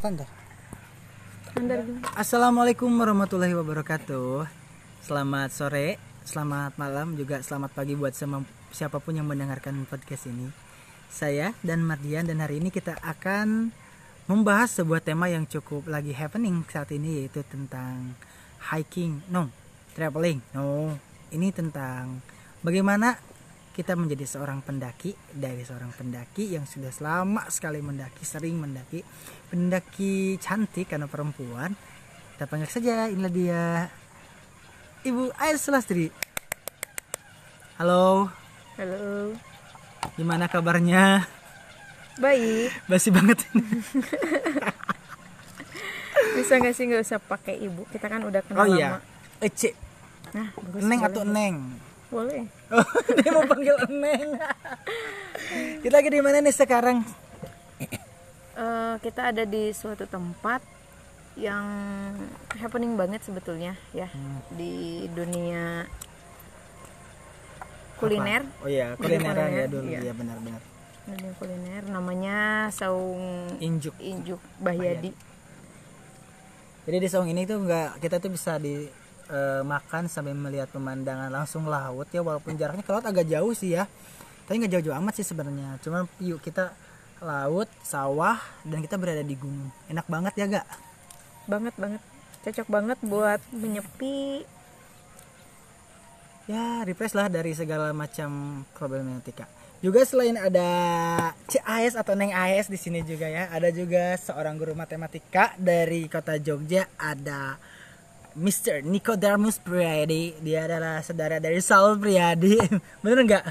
standar. Standar? Assalamualaikum warahmatullahi wabarakatuh. Selamat sore, selamat malam, juga selamat pagi buat semua siapa pun yang mendengarkan podcast ini. Saya dan Mardian dan hari ini kita akan membahas sebuah tema yang cukup lagi happening saat ini yaitu tentang hiking, no, traveling, no Ini tentang bagaimana kita menjadi seorang pendaki dari seorang pendaki yang sudah lama sekali mendaki sering mendaki pendaki cantik karena perempuan kita panggil saja inilah dia Ibu Air Selastri halo Halo. gimana kabarnya Baik. basi banget Bisa nggak sih nggak usah pakai ibu? Kita kan udah oh kenal iya lama. Ece Nah, bagus. Neng atau Neng Boleh. dia mau panggil Neng kita lagi di mana nih sekarang Eh, kita ada di suatu tempat yang happening banget sebetulnya ya Hmm. di dunia kuliner. Apa? oh iya kulineran ya kuliner, dulu iya. ya benar-benar Dunia kuliner namanya Saung Injuk Injuk Bahyadi. Jadi di saung ini tuh nggak kita tuh bisa di eh, makan sambil melihat pemandangan langsung laut ya walaupun jaraknya ke laut agak jauh sih ya. Tapi nggak jauh-jauh amat sih sebenarnya. Cuman yuk kita laut, sawah dan kita berada di gunung. Enak banget ya gak? Banget banget. Cocok banget buat menyepi. Ya refresh lah dari segala macam problematika. Juga selain ada CAS atau Neng AS di sini juga ya, ada juga seorang guru matematika dari kota Jogja, ada Mr. Nicodemus Priyadi. Dia adalah saudara dari Saul Priyadi. Bener nggak?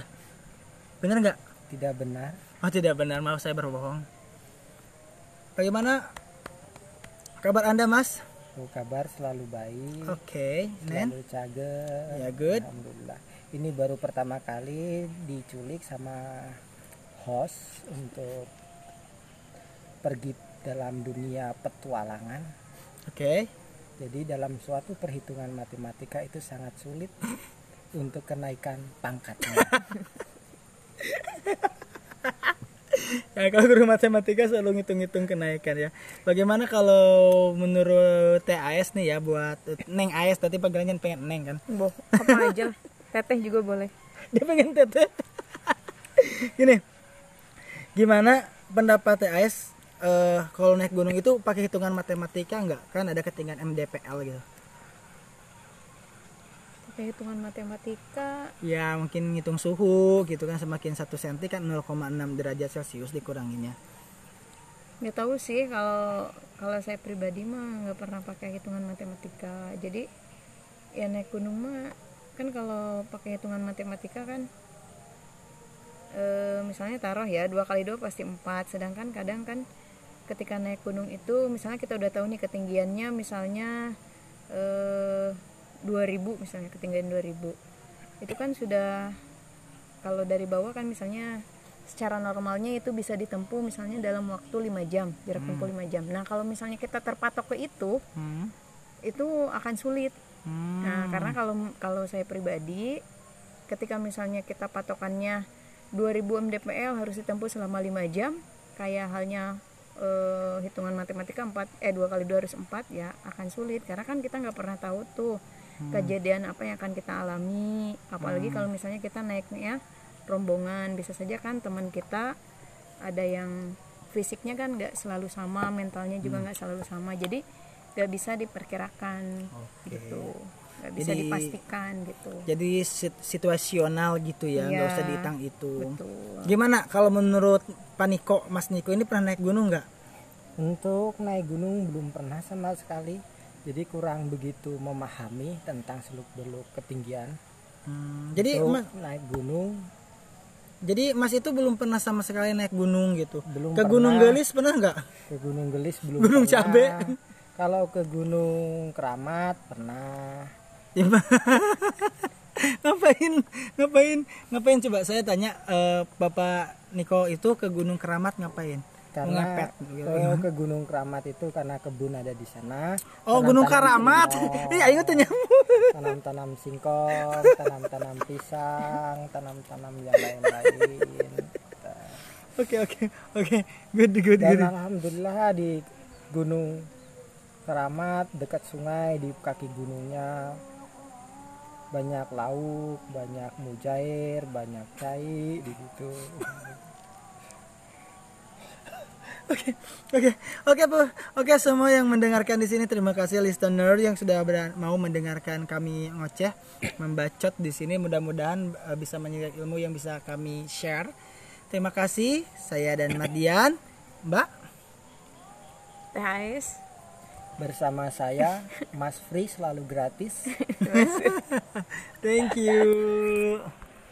Bener nggak? tidak benar Oh tidak benar, maaf saya berbohong. Bagaimana kabar anda mas? Oh, kabar selalu baik Oke, Nen. selalu cager Ya, good. alhamdulillah ini baru pertama kali diculik sama host untuk pergi dalam dunia petualangan Oke. Jadi dalam suatu perhitungan matematika itu sangat sulit untuk kenaikan pangkatnya Ya kalau guru matematika selalu ngitung-ngitung kenaikan ya. Bagaimana kalau menurut TAS nih ya buat Neng AS tadi panggilannya pengen Neng kan? Boh, apa aja. Teteh juga boleh. Dia pengen tete. Gini. Gimana pendapat TAS eh, kalau naik gunung itu pakai hitungan matematika nggak? Kan ada ketinggian MDPL gitu. Pakai hitungan matematika Ya mungkin ngitung suhu gitu kan semakin 1 cm kan 0,6 derajat Celcius dikuranginnya. nggak tahu sih kalau kalau saya pribadi mah nggak pernah pakai hitungan matematika jadi ya naik gunung mah kan kalau pakai hitungan matematika kan eh, misalnya taruh ya dua kali dua pasti empat sedangkan kadang kan ketika naik gunung itu misalnya kita udah tahu nih ketinggiannya misalnya eh, 2000 misalnya ketinggian 2000 itu kan sudah kalau dari bawah kan misalnya secara normalnya itu bisa ditempuh misalnya dalam waktu 5 jam jarak tempuh 5 jam nah kalau misalnya kita terpatok ke itu Hmm. itu akan sulit Hmm. nah karena kalau kalau saya pribadi ketika misalnya kita patokannya 2000 mdpl harus ditempuh selama 5 jam kayak halnya eh, hitungan matematika 4 eh 2 kali 2 harus 4 ya akan sulit. Karena kan kita nggak pernah tahu tuh kejadian apa yang akan kita alami. Apalagi kalau misalnya kita naiknya rombongan. Bisa saja kan teman kita ada yang fisiknya kan nggak selalu sama mentalnya juga nggak selalu sama. Jadi nggak bisa diperkirakan. Oke. gitu nggak bisa Jadi- dipastikan gitu Jadi sit- situasional gitu ya, nggak Iya, usah dihitung itu. betul Gimana kalau menurut Paniko, Mas Niko ini pernah naik gunung nggak? untuk naik gunung belum pernah sama sekali jadi kurang begitu memahami tentang seluk beluk ketinggian Hmm, jadi Mas, naik gunung jadi Mas itu belum pernah sama sekali naik gunung gitu. Belum Ke Gunung pernah. Gelis pernah nggak? ke Gunung Gelis belum Gunung pernah. Cabe. kalau ke Gunung Keramat pernah ngapain? Ngapain? Ngapain coba saya tanya eh, Bapak Niko itu ke Gunung Keramat ngapain? karena Ngepet gitu. ke, ke Gunung Keramat itu karena kebun ada di sana Oh, Gunung Tanam-tanam Karamat. singkong, Iya, ingat tanam-tanam singkong tanam-tanam pisang tanam-tanam yang lain-lain Oke, oke. Oke. Good, good, dan good. alhamdulillah di gunung keramat dekat sungai di kaki gunungnya banyak lauk banyak mujair banyak cai di situ Oke, oke, oke bu, oke semua yang mendengarkan di sini terima kasih listener yang sudah beran- mau mendengarkan kami ngoceh, membacot di sini. Mudah-mudahan eh, bisa menyerap ilmu yang bisa kami share. Terima kasih, saya dan Mardian, Mbak. THS bersama saya Mas Free selalu gratis Thank you.